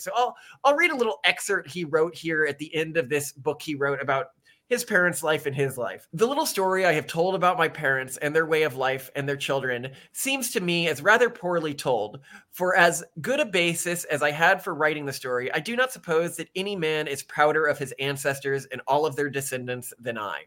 So I'll I'll read a little excerpt he wrote here at the end of this book he wrote about his parents' life and his life. The little story I have told about my parents and their way of life and their children seems to me as rather poorly told. For as good a basis as I had for writing the story, I do not suppose that any man is prouder of his ancestors and all of their descendants than I.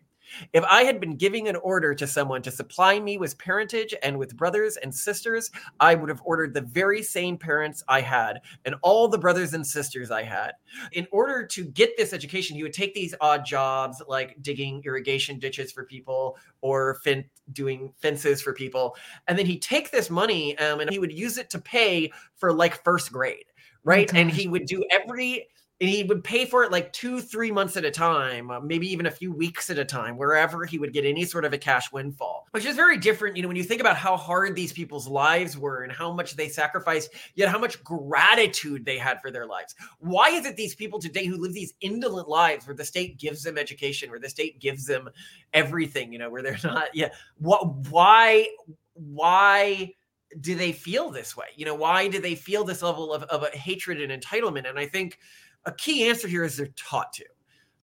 If I had been giving an order to someone to supply me with parentage and with brothers and sisters, I would have ordered the very same parents I had and all the brothers and sisters I had. In order to get this education, he would take these odd jobs like digging irrigation ditches for people or fin- doing fences for people. And then he'd take this money um, and he would use it to pay for like first grade. Right. Oh, and he would do every and he would pay for it like two, three months at a time, uh, maybe even a few weeks at a time, wherever he would get any sort of a cash windfall, which is very different. You know, when you think about how hard these people's lives were and how much they sacrificed, yet how much gratitude they had for their lives. Why is it these people today who live these indolent lives where the state gives them education, where the state gives them everything, you know, where they're not, yeah, what, why, why? do they feel this way? You know, why do they feel this level of, of hatred and entitlement? And I think a key answer here is they're taught to.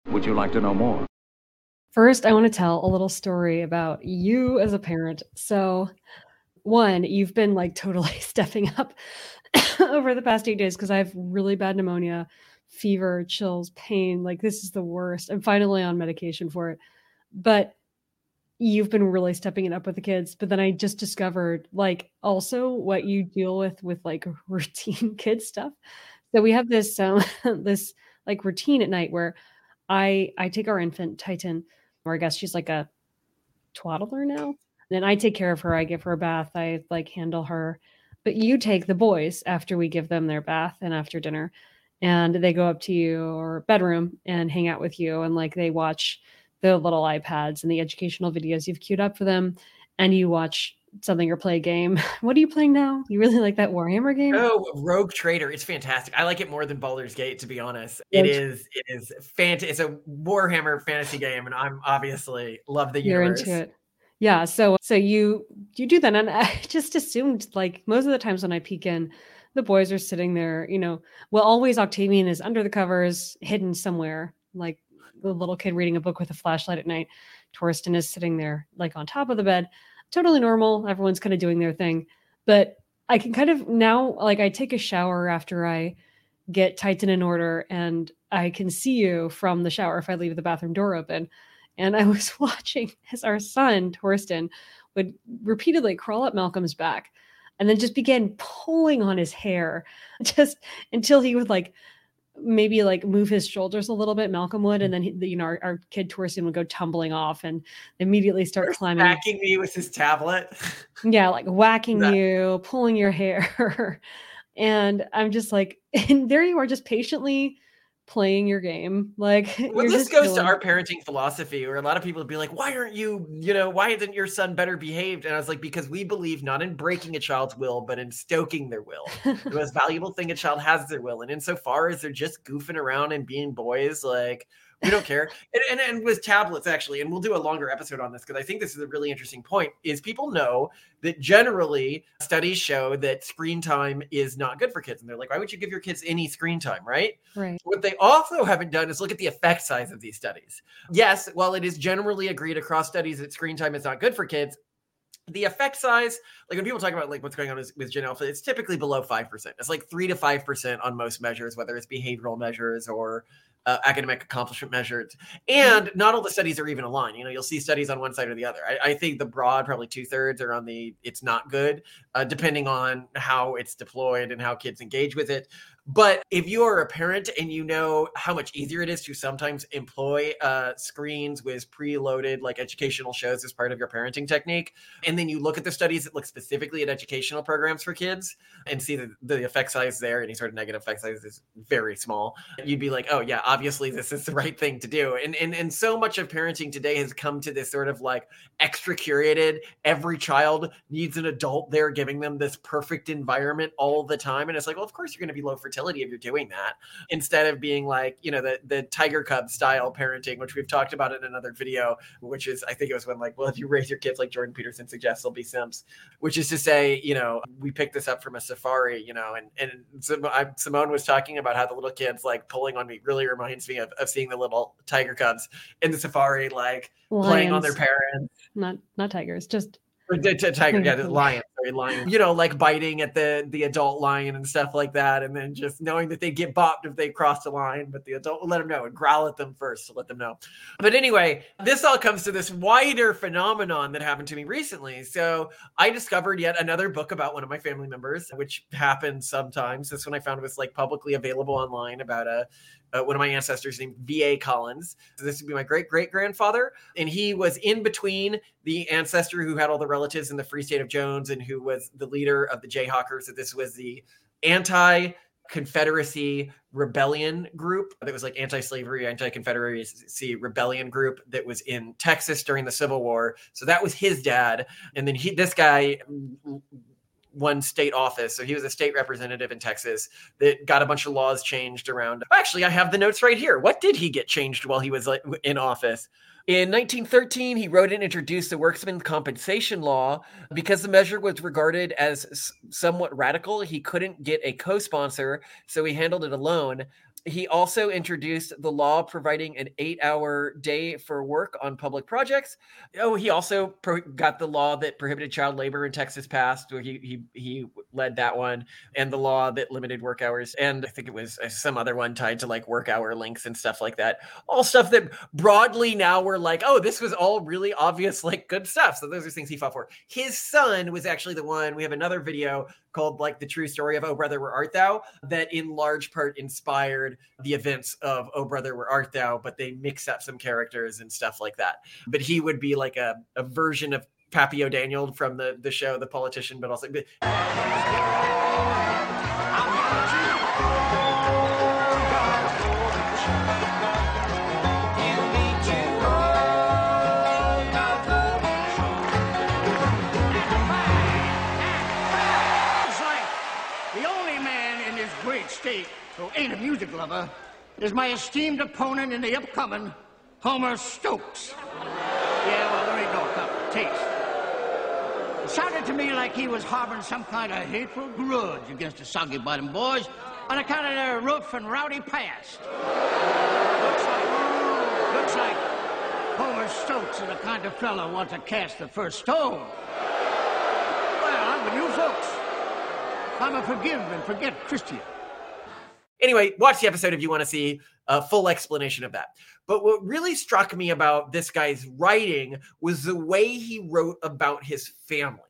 Would you like to know more? First, I want to tell a little story about you as a parent. So, one, you've been like totally stepping up over the past eight days because I have really bad pneumonia, fever, chills, pain. Like, this is the worst. I'm finally on medication for it. But you've been really stepping it up with the kids. But then I just discovered, like, also what you deal with with like routine kid stuff. So we have this um, this like routine at night where I I take our infant Titan, or I guess she's like a twaddler now. And then I take care of her. I give her a bath. I like handle her. But you take the boys after we give them their bath and after dinner, and they go up to your bedroom and hang out with you, and like they watch the little iPads and the educational videos you've queued up for them, and you watch something or play a game. What are you playing now? You really like that Warhammer game? Oh, Rogue Trader. It's fantastic. I like it more than Baldur's Gate, to be honest. It is it is fantastic. It's a Warhammer fantasy game, and I'm obviously love the universe. You're into it. Yeah. So so you you do that. And I just assumed like most of the times when I peek in, the boys are sitting there, you know, well, always Octavian is under the covers, hidden somewhere, like the little kid reading a book with a flashlight at night. Torsten is sitting there like on top of the bed totally normal. Everyone's kind of doing their thing. But I can kind of now, like, I take a shower after I get Titan in order and I can see you from the shower if I leave the bathroom door open. And I was watching as our son, Torsten, would repeatedly crawl up Malcolm's back and then just began pulling on his hair just until he would like maybe like move his shoulders a little bit, Malcolm would, and mm-hmm. then he, you know our, our kid Torsten would go tumbling off and immediately start First climbing, whacking me with his tablet. yeah, like whacking that- you, pulling your hair, and I'm just like, and there you are, just patiently playing your game. Like, well, this goes to our parenting philosophy, where a lot of people would be like, "Why aren't you, you know, why isn't your son better behaved?" And I was like, "Because we believe not in breaking a child's will, but in stoking their will. the most valuable thing a child has is their will, and insofar as they're just goofing around and being boys, like." We don't care. And, and, and with tablets, actually, and we'll do a longer episode on this because I think this is a really interesting point. Is people know that generally studies show that screen time is not good for kids, and they're like, why would you give your kids any screen time, right? Right. What they also haven't done is look at the effect size of these studies. Yes, while it is generally agreed across studies that screen time is not good for kids, the effect size, like when people talk about like what's going on with, with Gen Alpha, it's typically below five percent. It's like three to five percent on most measures, whether it's behavioral measures or uh, academic accomplishment measures. And not all the studies are even aligned. You know, you'll see studies on one side or the other. I, I think the broad, probably two thirds, are on the it's not good, uh, depending on how it's deployed and how kids engage with it. But if you are a parent and you know how much easier it is to sometimes employ uh, screens with preloaded like educational shows as part of your parenting technique, and then you look at the studies that look specifically at educational programs for kids and see that the effect size there, any sort of negative effect size is very small, you'd be like, oh yeah, obviously this is the right thing to do. And and and so much of parenting today has come to this sort of like extra curated. Every child needs an adult there giving them this perfect environment all the time, and it's like, well, of course you're going to be low fertility if you're doing that instead of being like you know the the tiger cub style parenting which we've talked about in another video which is i think it was when like well if you raise your kids like jordan peterson suggests they'll be simps, which is to say, you know, we picked this up from a safari, you know, and and Simone was talking about how the little kids like pulling on me really reminds me of, of seeing the little tiger cubs in the safari, like Lions. playing on their parents. Not not tigers, just tiger, yeah, the lion, sorry, lion. You know, like biting at the the adult lion and stuff like that, and then just knowing that they get bopped if they cross the line, but the adult will let them know and growl at them first to let them know. But anyway, this all comes to this wider phenomenon that happened to me recently. So I discovered yet another book about one of my family members, which happens sometimes. This one I found was like publicly available online about a uh, one of my ancestors named V.A. Collins. So this would be my great great grandfather. And he was in between the ancestor who had all the relatives in the Free State of Jones and who was the leader of the Jayhawkers. So this was the anti Confederacy rebellion group that was like anti-slavery, anti-confederacy rebellion group that was in Texas during the Civil War. So that was his dad, and then he this guy one state office. So he was a state representative in Texas that got a bunch of laws changed around. Actually, I have the notes right here. What did he get changed while he was in office? In 1913, he wrote and introduced the Workmen's Compensation Law. Because the measure was regarded as somewhat radical, he couldn't get a co sponsor, so he handled it alone he also introduced the law providing an eight hour day for work on public projects. Oh, he also pro- got the law that prohibited child labor in Texas passed, where he, he, he led that one, and the law that limited work hours. And I think it was uh, some other one tied to like work hour links and stuff like that. All stuff that broadly now we're like, oh, this was all really obvious, like good stuff. So those are things he fought for. His son was actually the one. We have another video called like the true story of Oh Brother Where Art Thou that in large part inspired the events of Oh Brother Where Art Thou, but they mix up some characters and stuff like that. But he would be like a, a version of Pappy O'Daniel from the the show, The Politician, but also. I want you. The only man in this great state who ain't a music lover, is my esteemed opponent in the upcoming Homer Stokes. Yeah, well, there ain't no cup taste. It sounded to me like he was harboring some kind of hateful grudge against the Soggy Bottom boys on account of their rough and rowdy past. Looks like, looks like Homer Stokes is the kind of fellow who wants to cast the first stone. Well, I'm with you folks. I'm a forgive and forget Christian. Anyway, watch the episode if you want to see a full explanation of that. But what really struck me about this guy's writing was the way he wrote about his family,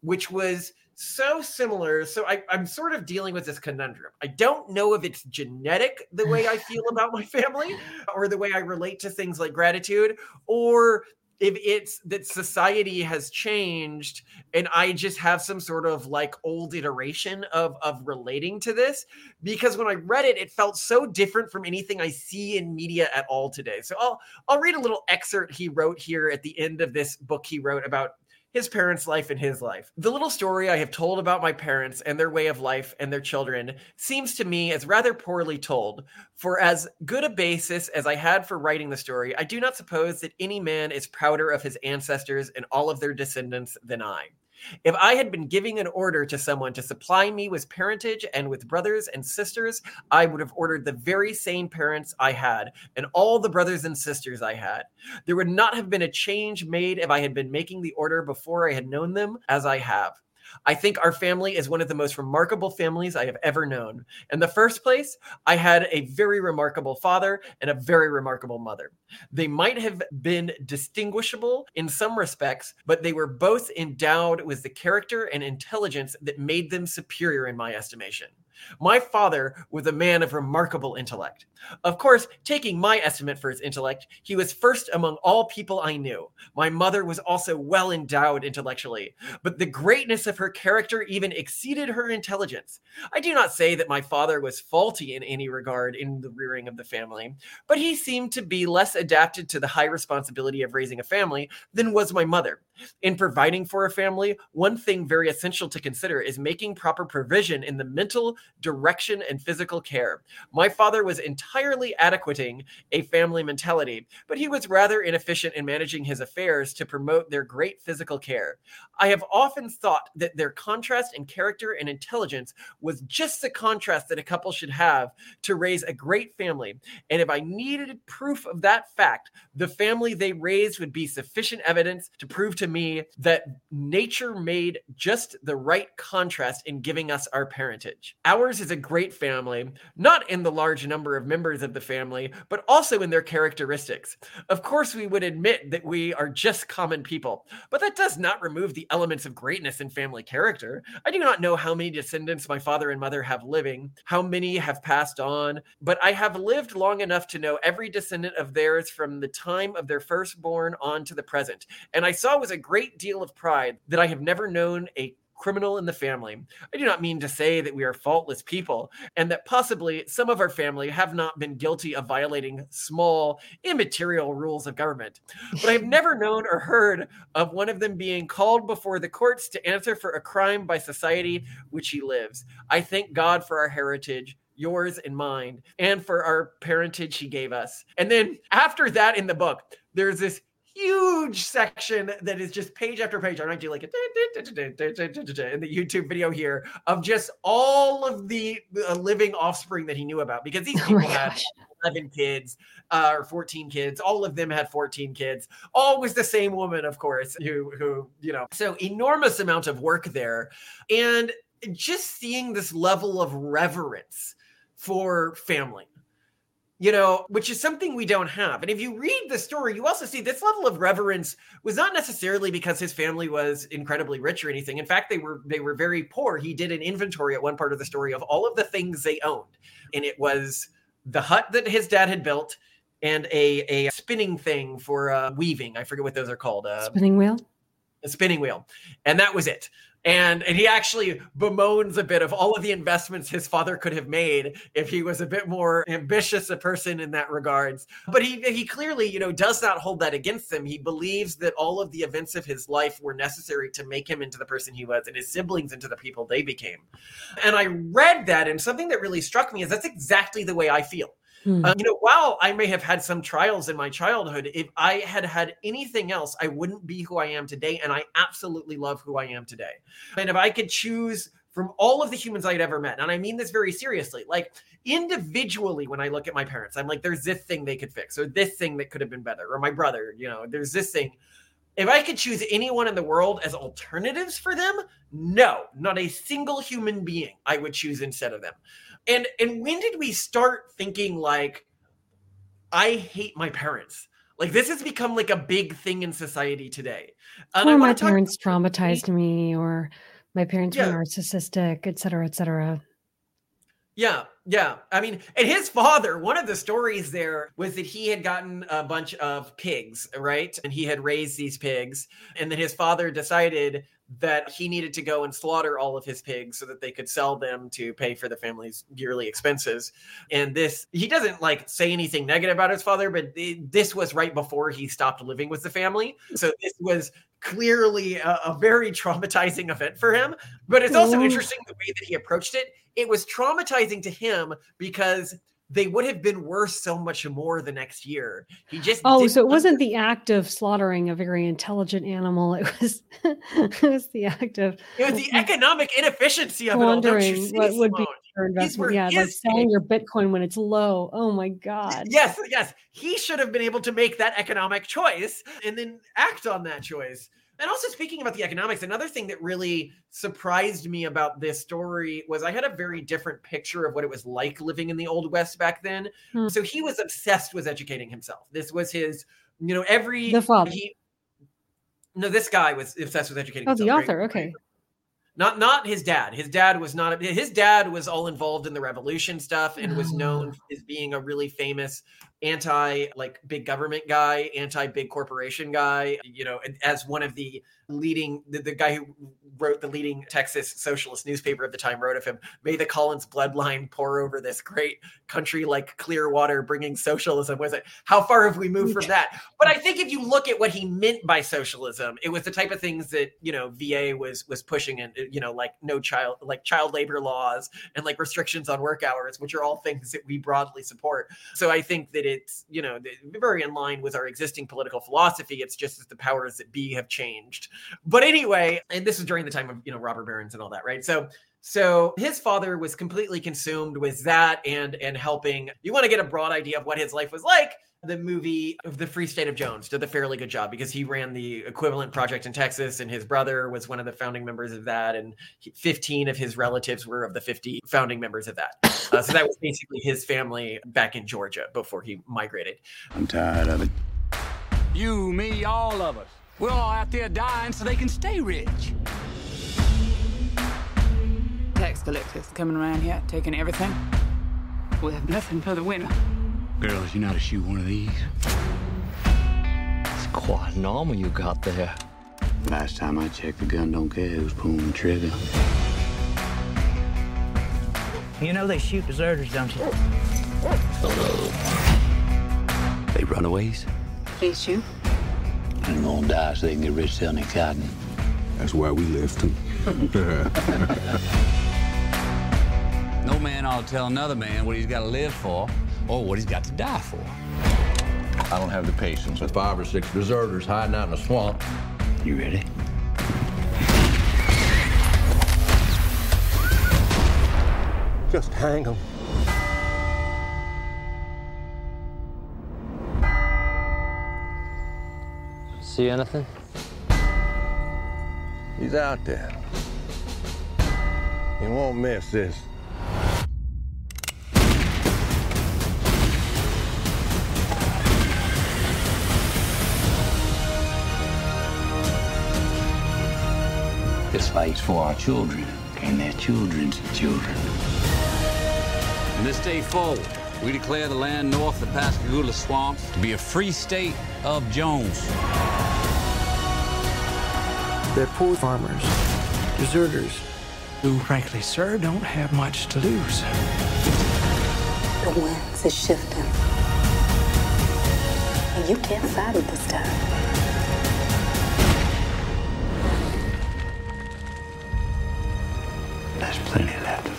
which was so similar. So I, am sort of dealing with this conundrum. I don't know if it's genetic, the way I feel about my family, or the way I relate to things like gratitude, or if it's that society has changed and i just have some sort of like old iteration of of relating to this because when i read it it felt so different from anything i see in media at all today. So i'll i'll read a little excerpt he wrote here at the end of this book he wrote about his parents' life and his life. The little story I have told about my parents and their way of life and their children seems to me as rather poorly told. For as good a basis as I had for writing the story, I do not suppose that any man is prouder of his ancestors and all of their descendants than I. If I had been giving an order to someone to supply me with parentage and with brothers and sisters, I would have ordered the very same parents I had and all the brothers and sisters I had. There would not have been a change made if I had been making the order before I had known them as I have. I think our family is one of the most remarkable families I have ever known. In the first place, I had a very remarkable father and a very remarkable mother. They might have been distinguishable in some respects, but they were both endowed with the character and intelligence that made them superior in my estimation. My father was a man of remarkable intellect. Of course, taking my estimate for his intellect, he was first among all people I knew. My mother was also well endowed intellectually, but the greatness of her character even exceeded her intelligence. I do not say that my father was faulty in any regard in the rearing of the family, but he seemed to be less adapted to the high responsibility of raising a family than was my mother. In providing for a family, one thing very essential to consider is making proper provision in the mental, direction, and physical care. My father was entirely adequating a family mentality, but he was rather inefficient in managing his affairs to promote their great physical care. I have often thought that their contrast in character and intelligence was just the contrast that a couple should have to raise a great family. And if I needed proof of that fact, the family they raised would be sufficient evidence to prove to me that nature made just the right contrast in giving us our parentage. Ours is a great family, not in the large number of members of the family, but also in their characteristics. Of course, we would admit that we are just common people, but that does not remove the elements of greatness in family character. I do not know how many descendants my father and mother have living, how many have passed on, but I have lived long enough to know every descendant of theirs from the time of their firstborn on to the present. And I saw with a great deal of pride that I have never known a criminal in the family. I do not mean to say that we are faultless people and that possibly some of our family have not been guilty of violating small, immaterial rules of government. But I have never known or heard of one of them being called before the courts to answer for a crime by society which he lives. I thank God for our heritage yours and mine, and for our parentage he gave us. And then after that in the book, there's this huge section that is just page after page. I might do like a in the YouTube video here of just all of the uh, living offspring that he knew about because these people oh had gosh. 11 kids uh, or 14 kids. All of them had 14 kids. Always the same woman, of course, who who you know. So enormous amount of work there, and just seeing this level of reverence for family you know, which is something we don't have. And if you read the story, you also see this level of reverence was not necessarily because his family was incredibly rich or anything. In fact, they were they were very poor. He did an inventory at one part of the story of all of the things they owned, and it was the hut that his dad had built and a a spinning thing for uh, weaving. I forget what those are called. Uh, spinning wheel. A spinning wheel, and that was it and and he actually bemoans a bit of all of the investments his father could have made if he was a bit more ambitious a person in that regards. But he he clearly you know does not hold that against him. He believes that all of the events of his life were necessary to make him into the person he was and his siblings into the people they became. And i read that and something that really struck me is that's exactly the way i feel Hmm. Uh, you know, while I may have had some trials in my childhood, if I had had anything else, I wouldn't be who I am today. And I absolutely love who I am today. And if I could choose from all of the humans I'd ever met, and I mean this very seriously, like individually, when I look at my parents, I'm like, there's this thing they could fix, or this thing that could have been better, or my brother, you know, there's this thing. If I could choose anyone in the world as alternatives for them, no, not a single human being I would choose instead of them. And and when did we start thinking like I hate my parents? Like this has become like a big thing in society today. And or my parents traumatized me, or my parents yeah. were narcissistic, et cetera, et cetera. Yeah, yeah. I mean, and his father, one of the stories there was that he had gotten a bunch of pigs, right? And he had raised these pigs. And then his father decided that he needed to go and slaughter all of his pigs so that they could sell them to pay for the family's yearly expenses. And this, he doesn't like say anything negative about his father, but this was right before he stopped living with the family. So this was clearly a, a very traumatizing event for him. But it's also interesting the way that he approached it. It was traumatizing to him because they would have been worth so much more the next year. He just oh, so it wasn't the act of slaughtering a very intelligent animal. It was it was the act of it was the economic inefficiency of wondering it all. what would be your investment. Yeah, like selling your Bitcoin when it's low. Oh my god. Yes, yes. He should have been able to make that economic choice and then act on that choice. And also speaking about the economics, another thing that really surprised me about this story was I had a very different picture of what it was like living in the old west back then. Hmm. So he was obsessed with educating himself. This was his, you know, every the father. He, no, this guy was obsessed with educating. Oh, himself, the author. Right? Okay. Not not his dad. His dad was not. His dad was all involved in the revolution stuff and was known oh. as being a really famous anti like big government guy, anti big corporation guy, you know, as one of the leading the, the guy who wrote the leading Texas socialist newspaper at the time wrote of him, may the Collins bloodline pour over this great country like Clearwater, bringing socialism. Was it? How far have we moved from that? But I think if you look at what he meant by socialism, it was the type of things that you know VA was was pushing, and you know like no child like child labor laws and like restrictions on work hours, which are all things that we broadly support. So I think that it's you know very in line with our existing political philosophy. It's just that the powers that be have changed. But anyway, and this is during the time of you know robber barons and all that, right? So so his father was completely consumed with that and and helping. You want to get a broad idea of what his life was like. The movie of the Free State of Jones did a fairly good job because he ran the equivalent project in Texas, and his brother was one of the founding members of that, and 15 of his relatives were of the 50 founding members of that. Uh, so that was basically his family back in Georgia before he migrated. I'm tired of it. You, me, all of us. We're all out there dying so they can stay rich. Tax collectors coming around here, taking everything. We have nothing for the winter. Girls, you know how to shoot one of these? It's quite normal you got there. Last time I checked, the gun don't care who's pulling the trigger. You know they shoot deserters, don't you? They runaways? They shoot. And gonna die so they can get rich selling cotton. That's why we left him. No man ought to tell another man what he's got to live for or what he's got to die for. I don't have the patience with five or six deserters hiding out in a swamp. You ready? Just hang them. See anything? He's out there. He won't miss this. This fight's for our children and their children's children. From this day forward, we declare the land north of the Pascagoula swamps to be a free state of Jones. They're poor farmers, deserters, who, frankly, sir, don't have much to lose. The winds is shifting. And you can't fight it this time.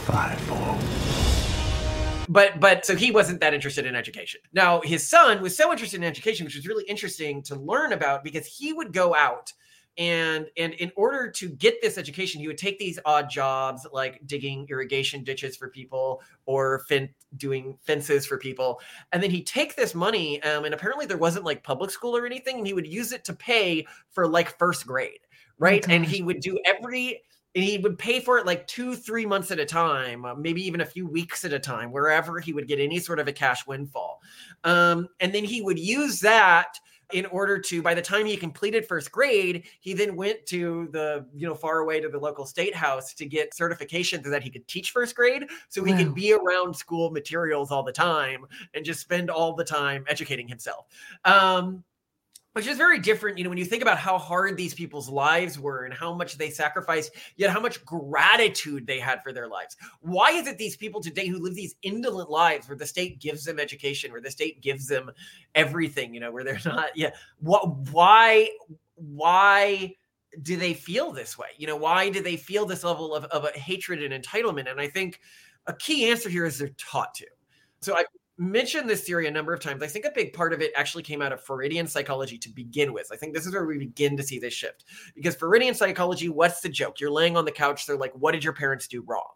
Left to fight for. but but so he wasn't that interested in education. Now his son was so interested in education which was really interesting to learn about because he would go out and and in order to get this education he would take these odd jobs like digging irrigation ditches for people or fin- doing fences for people. And then he'd take this money um, and apparently there wasn't like public school or anything and he would use it to pay for like first grade right? And he would do every and he would pay for it like two three months at a time uh, maybe even a few weeks at a time wherever he would get any sort of a cash windfall um, and then he would use that in order to by the time he completed first grade he then went to the you know far away to the local state house to get certification so that he could teach first grade so he Wow. could be around school materials all the time and just spend all the time educating himself um, which is very different you know when you think about how hard these people's lives were and how much they sacrificed yet how much gratitude they had for their lives. Why is it these people today who live these indolent lives where the state gives them education where the state gives them everything you know where they're not yeah what why why do they feel this way? You know why do they feel this level of, of hatred and entitlement? And i think a key answer here is they're taught to. So i mentioned this theory a number of times. I think a big part of it actually came out of freudian psychology to begin with. I think this is where we begin to see this shift. Because freudian psychology what's the joke? You're laying on the couch they're like what did your parents do wrong?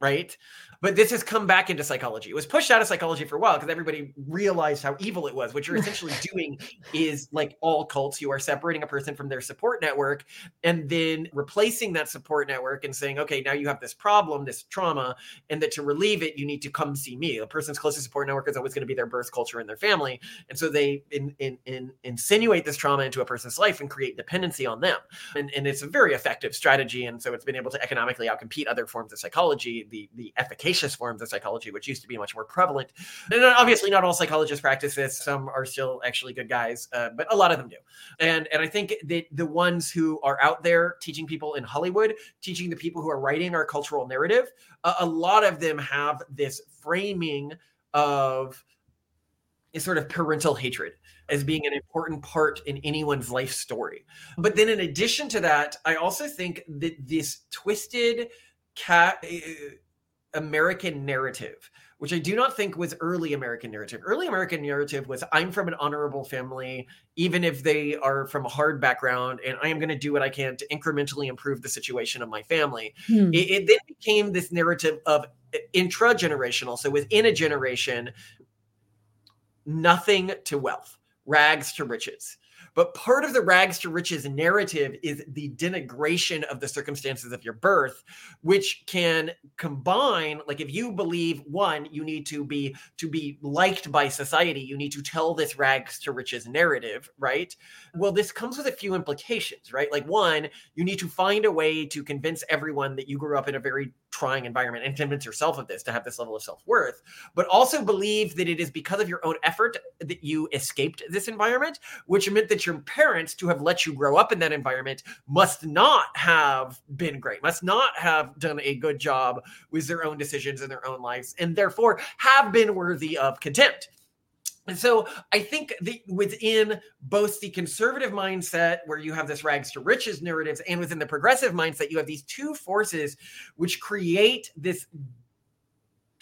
Right but this has come back into psychology. It was pushed out of psychology for a while because everybody realized how evil it was. What you're essentially doing is like all cults, you are separating a person from their support network and then replacing that support network and saying, okay, now you have this problem, this trauma, and that to relieve it, you need to come see me. A person's closest support network is always going to be their birth culture and their family. And so they in, in, in, insinuate this trauma into a person's life and create dependency on them. And, and it's a very effective strategy. And so it's been able to economically outcompete other forms of psychology the the the efficacious forms of psychology, which used to be much more prevalent. And obviously, not all psychologists practice this. Some are still actually good guys, uh, but a lot of them do. And and I think that the ones who are out there teaching people in Hollywood, teaching the people who are writing our cultural narrative, a lot of them have this framing of a sort of parental hatred as being an important part in anyone's life story. But then, in addition to that, I also think that this twisted cat uh, American narrative, which I do not think was early American narrative. Early American narrative was I'm from an honorable family, even if they are from a hard background, and I am going to do what I can to incrementally improve the situation of my family. Hmm. It, it then became this narrative of uh, intra generational. So within a generation, nothing to wealth rags to riches. But part of the rags to riches narrative is the denigration of the circumstances of your birth, which can combine, like if you believe one, you need to be to be liked by society, you need to tell this rags to riches narrative, right? Well, this comes with a few implications, right? Like one, you need to find a way to convince everyone that you grew up in a very trying environment and convince yourself of this to have this level of self-worth, but also believe that it is because of your own effort that you escaped this environment, which meant that your parents to have let you grow up in that environment must not have been great, must not have done a good job with their own decisions in their own lives, and therefore have been worthy of contempt. And so I think that within both the conservative mindset, where you have this rags to riches narratives, and within the progressive mindset, you have these two forces which create this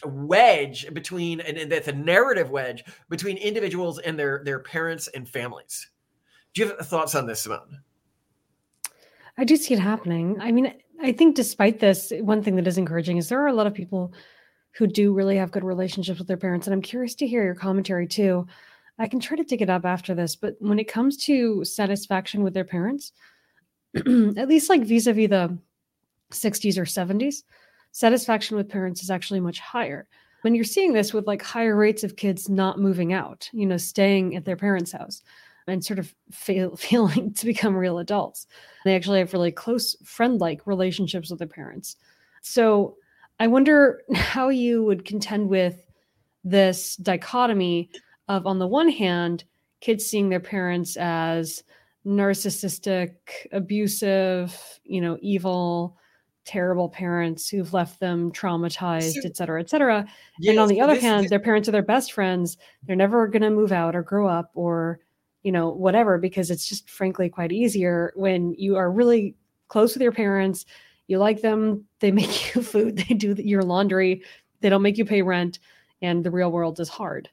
wedge between, and that's a narrative wedge between individuals and their their parents and families. Do you have thoughts on this, Simone? I do see it happening. I mean, I think despite this, one thing that is encouraging is there are a lot of people who do really have good relationships with their parents. And I'm curious to hear your commentary too. I can try to dig it up after this, but when it comes to satisfaction with their parents, at least like vis a vis the 60s or 70s, satisfaction with parents is actually much higher. When you're seeing this with like higher rates of kids not moving out, you know, staying at their parents' house and sort of fail, failing to become real adults. They actually have really close friend like relationships with their parents. So I wonder how you would contend with this dichotomy of, on the one hand, kids seeing their parents as narcissistic, abusive, you know, evil, terrible parents who've left them traumatized, et cetera, et cetera. Yes, and on the other this, hand, this, their parents are their best friends. They're never going to move out or grow up or you know, whatever, because it's just frankly quite easier when you are really close with your parents. You like them, they make you food, they do your laundry, they don't make you pay rent, and the real world is hard.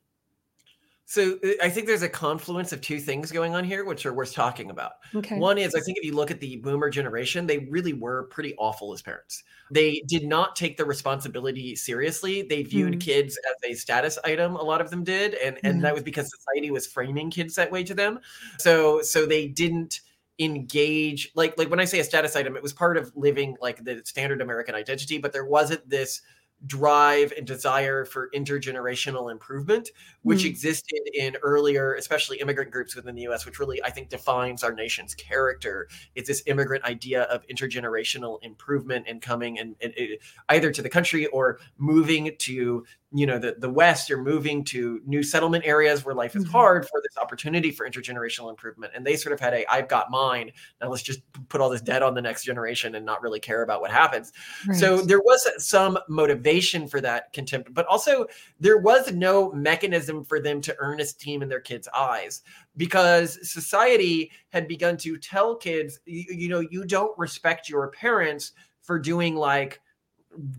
So uh, I think there's a confluence of two things going on here, which are worth talking about. Okay. One is I think if you look at the boomer generation, they really were pretty awful as parents. They did not take the responsibility seriously. They viewed mm. kids as a status item. A lot of them did, and and mm. that was because society was framing kids that way to them. So so they didn't engage like like when I say a status item, it was part of living like the standard American identity, but there wasn't this drive and desire for intergenerational improvement, which mm. existed in earlier, especially immigrant groups within the US, which really I think defines our nation's character. It's this immigrant idea of intergenerational improvement and coming and, and, and either to the country or moving to you know the, the west you're moving to new settlement areas where life is mm-hmm. hard for this opportunity for intergenerational improvement and they sort of had a i've got mine now let's just put all this debt on the next generation and not really care about what happens right. so there was some motivation for that contempt but also there was no mechanism for them to earn esteem in their kids eyes because society had begun to tell kids you, you know you don't respect your parents for doing like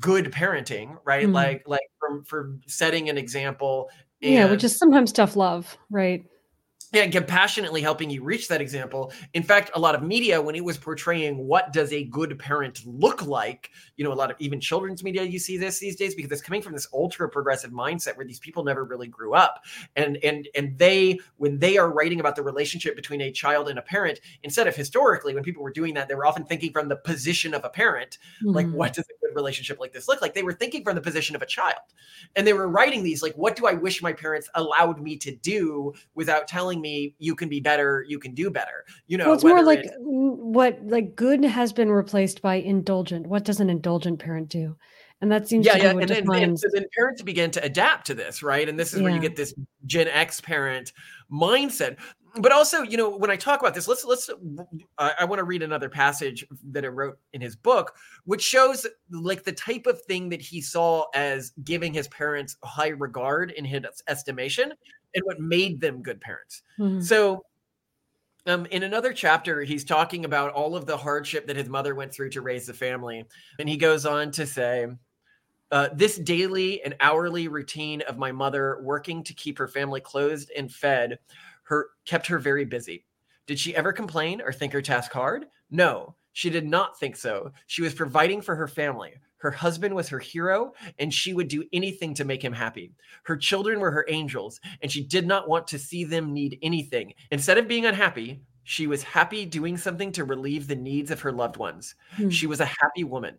good parenting, right? Mm-hmm. Like like from for setting an example. yeah, which is sometimes tough love, right? Yeah, compassionately helping you reach that example. In fact, a lot of media, when it was portraying what does a good parent look like, you know, a lot of even children's media, you see this these days because it's coming from this ultra progressive mindset where these people never really grew up, and and and they when they are writing about the relationship between a child and a parent, instead of historically when people were doing that, they were often thinking from the position of a parent, mm-hmm. like what does a good relationship like this look like? They were thinking from the position of a child, and they were writing these like, what do I wish my parents allowed me to do without telling me you can be better, you can do better. You know, well, it's more like it's, what like good has been replaced by indulgent. What does an indulgent parent do? And that seems yeah, to be yeah. And then, defines so then parents begin to adapt to this, right? And this is where you get this Gen X parent mindset. But also, you know, when I talk about this, let's let's. I, I want to read another passage that I wrote in his book, which shows like the type of thing that he saw as giving his parents high regard in his estimation, and what made them good parents. Mhm. So, um, in another chapter, he's talking about all of the hardship that his mother went through to raise the family. And he goes on to say, uh, this daily and hourly routine of my mother working to keep her family clothed and fed her kept her very busy. Did she ever complain or think her task hard? No, she did not think so. She was providing for her family. Her husband was her hero, and she would do anything to make him happy. Her children were her angels, and she did not want to see them need anything. Instead of being unhappy, she was happy doing something to relieve the needs of her loved ones. Hmm. She was a happy woman.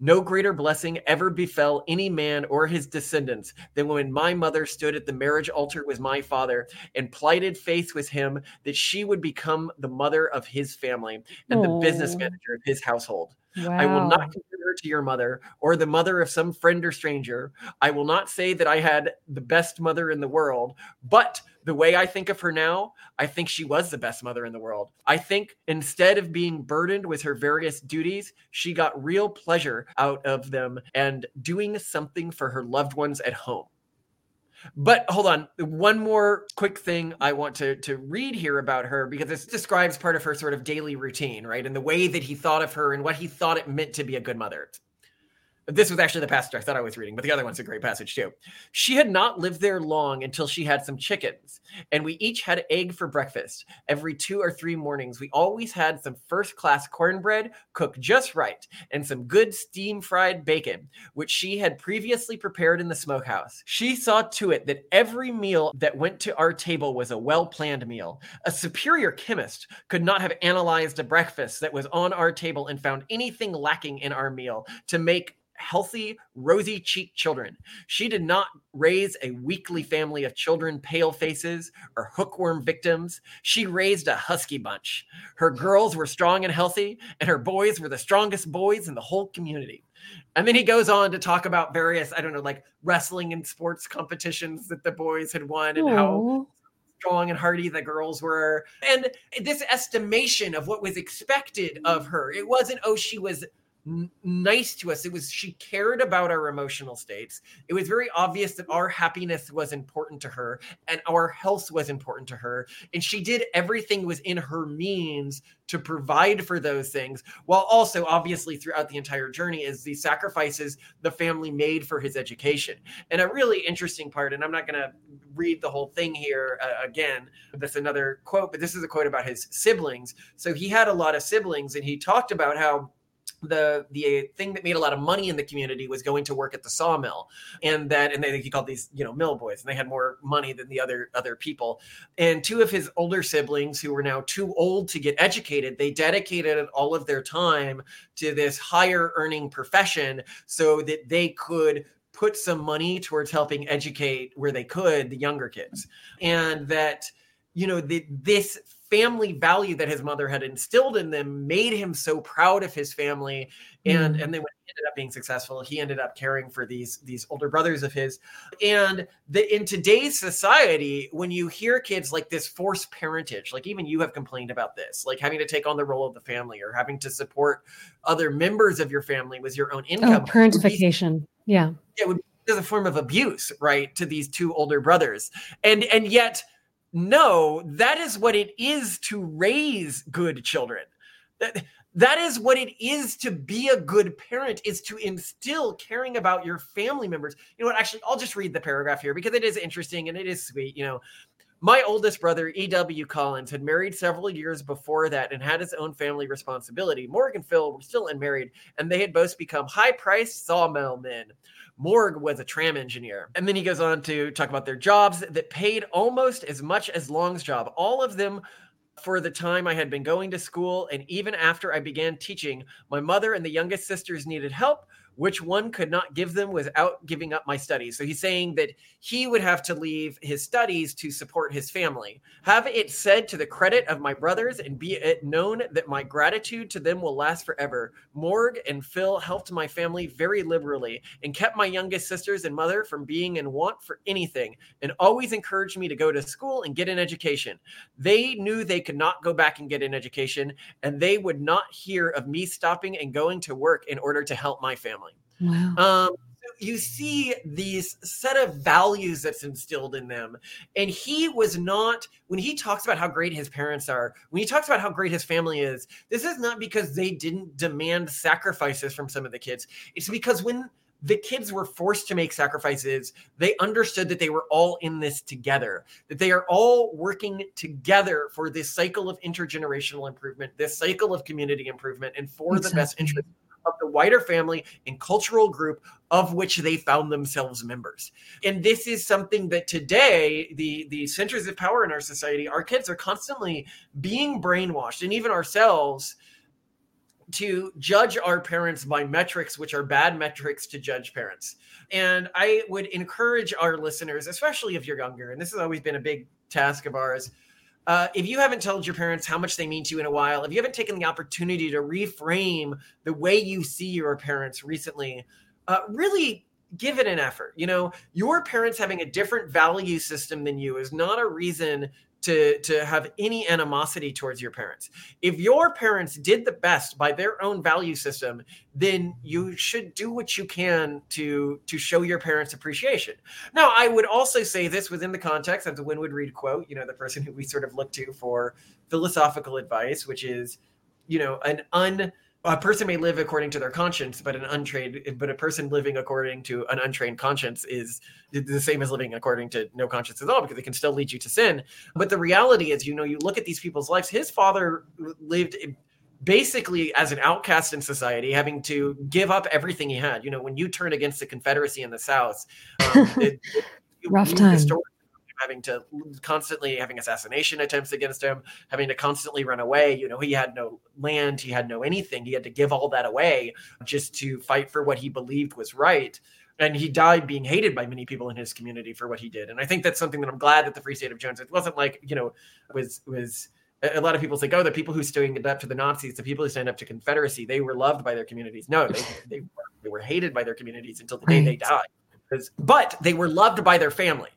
No greater blessing ever befell any man or his descendants than when my mother stood at the marriage altar with my father and plighted faith with him that she would become the mother of his family and the business manager of his household. I will not Wow. To your mother or the mother of some friend or stranger. I will not say that I had the best mother in the world, but the way I think of her now, I think she was the best mother in the world. I think instead of being burdened with her various duties, she got real pleasure out of them and doing something for her loved ones at home. But hold on, one more quick thing I want to to read here about her because this describes part of her sort of daily routine, right? And the way that he thought of her and what he thought it meant to be a good mother. This was actually the passage I thought I was reading, but the other one's a great passage too. She had not lived there long until she had some chickens, and we each had egg for breakfast. Every two or three mornings, we always had some first class cornbread cooked just right, and some good steam fried bacon, which she had previously prepared in the smokehouse. She saw to it that every meal that went to our table was a well planned meal. A superior chemist could not have analyzed a breakfast that was on our table and found anything lacking in our meal to make healthy, rosy cheeked children. She did not raise a weakly family of children, pale faces, or hookworm victims. She raised a husky bunch. Her girls were strong and healthy, and her boys were the strongest boys in the whole community. And then he goes on to talk about various, I don't know, like wrestling and sports competitions that the boys had won and how strong and hardy the girls were. And this estimation of what was expected of her. It wasn't, oh, she was n- nice to us. It was she cared about our emotional states. It was very obvious that our happiness was important to her and our health was important to her. And she did everything was in her means to provide for those things, while also obviously throughout the entire journey is the sacrifices the family made for his education. And a really interesting part, and I'm not going to read the whole thing here uh, again. That's another quote, but this is a quote about his siblings. So he had a lot of siblings, and he talked about how the the thing that made a lot of money in the community was going to work at the sawmill. And that and they he called these you know mill boys and they had more money than the other other people. And two of his older siblings who were now too old to get educated they dedicated all of their time to this higher earning profession so that they could put some money towards helping educate where they could the younger kids. And that you know the, this family value that his mother had instilled in them made him so proud of his family and Mm. and then when he ended up being successful he ended up caring for these these older brothers of his and the, in today's society when you hear kids like this forced parentage like even you have complained about this like having to take on the role of the family or having to support other members of your family with your own Oh, income be parentification. Yeah. it would be a form of abuse, right, to these two older brothers. And and yet, no, that is what it is to raise good children. That that is what it is to be a good parent is to instill caring about your family members. You know what? Actually, I'll just read the paragraph here because it is interesting and it is sweet. You know, my oldest brother, E.W. Collins, had married several years before that and had his own family responsibility. Morgan and Phil were still unmarried, and they had both become high priced sawmill men. Morg was a tram engineer. And then he goes on to talk about their jobs that paid almost as much as Long's job. All of them for the time I had been going to school, and even after I began teaching, my mother and the youngest sisters needed help which one could not give them without giving up my studies. So he's saying that he would have to leave his studies to support his family. Have it said to the credit of my brothers and be it known that my gratitude to them will last forever. Morg and Phil helped my family very liberally and kept my youngest sisters and mother from being in want for anything and always encouraged me to go to school and get an education. They knew they could not go back and get an education and they would not hear of me stopping and going to work in order to help my family. Wow. Um, you see these set of values that's instilled in them. And he was not, when he talks about how great his parents are, when he talks about how great his family is, this is not because they didn't demand sacrifices from some of the kids. It's because when the kids were forced to make sacrifices, they understood that they were all in this together, that they are all working together for this cycle of intergenerational improvement, this cycle of community improvement, and for exactly. the best interest of the wider family and cultural group of which they found themselves members. And this is something that today, the, the centers of power in our society, our kids are constantly being brainwashed, and even ourselves to judge our parents by metrics which are bad metrics to judge parents. And I would encourage our listeners, especially if you're younger, and this has always been a big task of ours, uh, if you haven't told your parents how much they mean to you in a while, if you haven't taken the opportunity to reframe the way you see your parents recently, uh, really give it an effort. You know, your parents having a different value system than you is not a reason to to have any animosity towards your parents. If your parents did the best by their own value system, then you should do what you can to to show your parents appreciation. Now, I would also say this within the context of the Winwood Reade quote, you know, the person who we sort of look to for philosophical advice, which is, you know, an un a person may live according to their conscience, but an untrained, but a person living according to an untrained conscience is the same as living according to no conscience at all, because it can still lead you to sin. But the reality is, you know, you look at these people's lives. His father lived basically as an outcast in society, having to give up everything he had. You know, when you turn against the Confederacy in the South, um, it, it, rough time having to constantly having assassination attempts against him, having to constantly run away. You know, he had no land, he had no anything. He had to give all that away just to fight for what he believed was right. And he died being hated by many people in his community for what he did. And I think that's something that I'm glad that the Free State of Jones. It wasn't like you know was was a lot of people think, oh, the people who stood up to the Nazis, the people who stand up to Confederacy, they were loved by their communities. No, they, they, were, they were hated by their communities until the day they died. Because, but they were loved by their family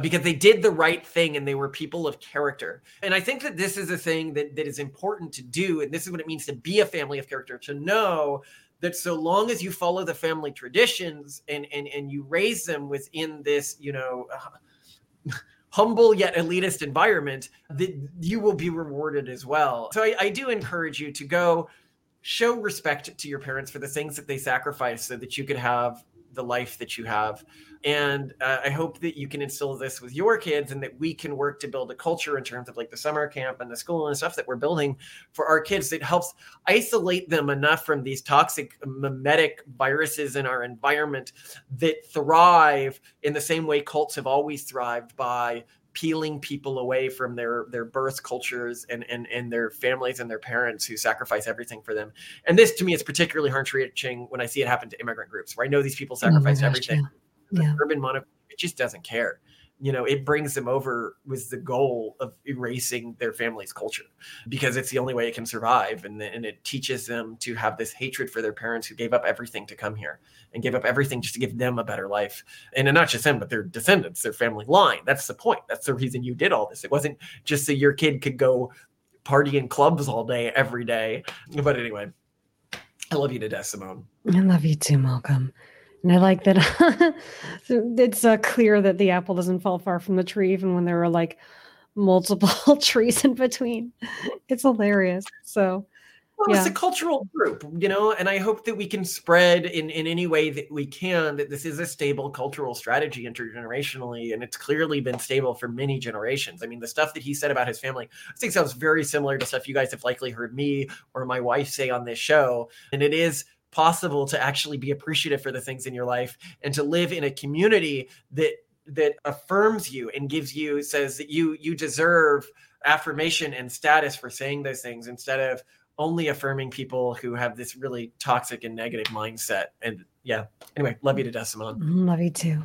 because they did the right thing and they were people of character. And I think that this is a thing that, that is important to do. And this is what it means to be a family of character, to know that so long as you follow the family traditions and and, and you raise them within this, you know, uh, humble yet elitist environment, that you will be rewarded as well. So I, I do encourage you to go show respect to your parents for the things that they sacrificed so that you could have the life that you have. And uh, I hope that you can instill this with your kids and that we can work to build a culture in terms of like the summer camp and the school and stuff that we're building for our kids that helps isolate them enough from these toxic mimetic viruses in our environment that thrive in the same way cults have always thrived by peeling people away from their their birth cultures and and and their families and their parents who sacrifice everything for them. And this to me is particularly heart wrenching when I see it happen to immigrant groups, where I know these people sacrifice oh gosh, everything. Yeah. yeah. urban monoculture, it just doesn't care you know it brings them over with the goal of erasing their family's culture because it's the only way it can survive. And, and it teaches them to have this hatred for their parents who gave up everything to come here and gave up everything just to give them a better life. And not just them but their descendants their family line. That's the point. That's the reason you did all this. It wasn't just so your kid could go party in clubs all day every day. But anyway i love you to death simone. I love you too malcolm and I like that it's uh, clear that the apple doesn't fall far from the tree, even when there are like multiple trees in between. It's hilarious. So, well, yeah. it's a cultural group, you know, and I hope that we can spread in, in any way that we can that this is a stable cultural strategy intergenerationally, and it's clearly been stable for many generations. I mean, the stuff that he said about his family, I think sounds very similar to stuff you guys have likely heard me or my wife say on this show. And it is possible to actually be appreciative for the things in your life and to live in a community that that affirms you and gives you says that you you deserve affirmation and status for saying those things instead of only affirming people who have this really toxic and negative mindset and yeah. Anyway, love you to death, Simone. Love you too.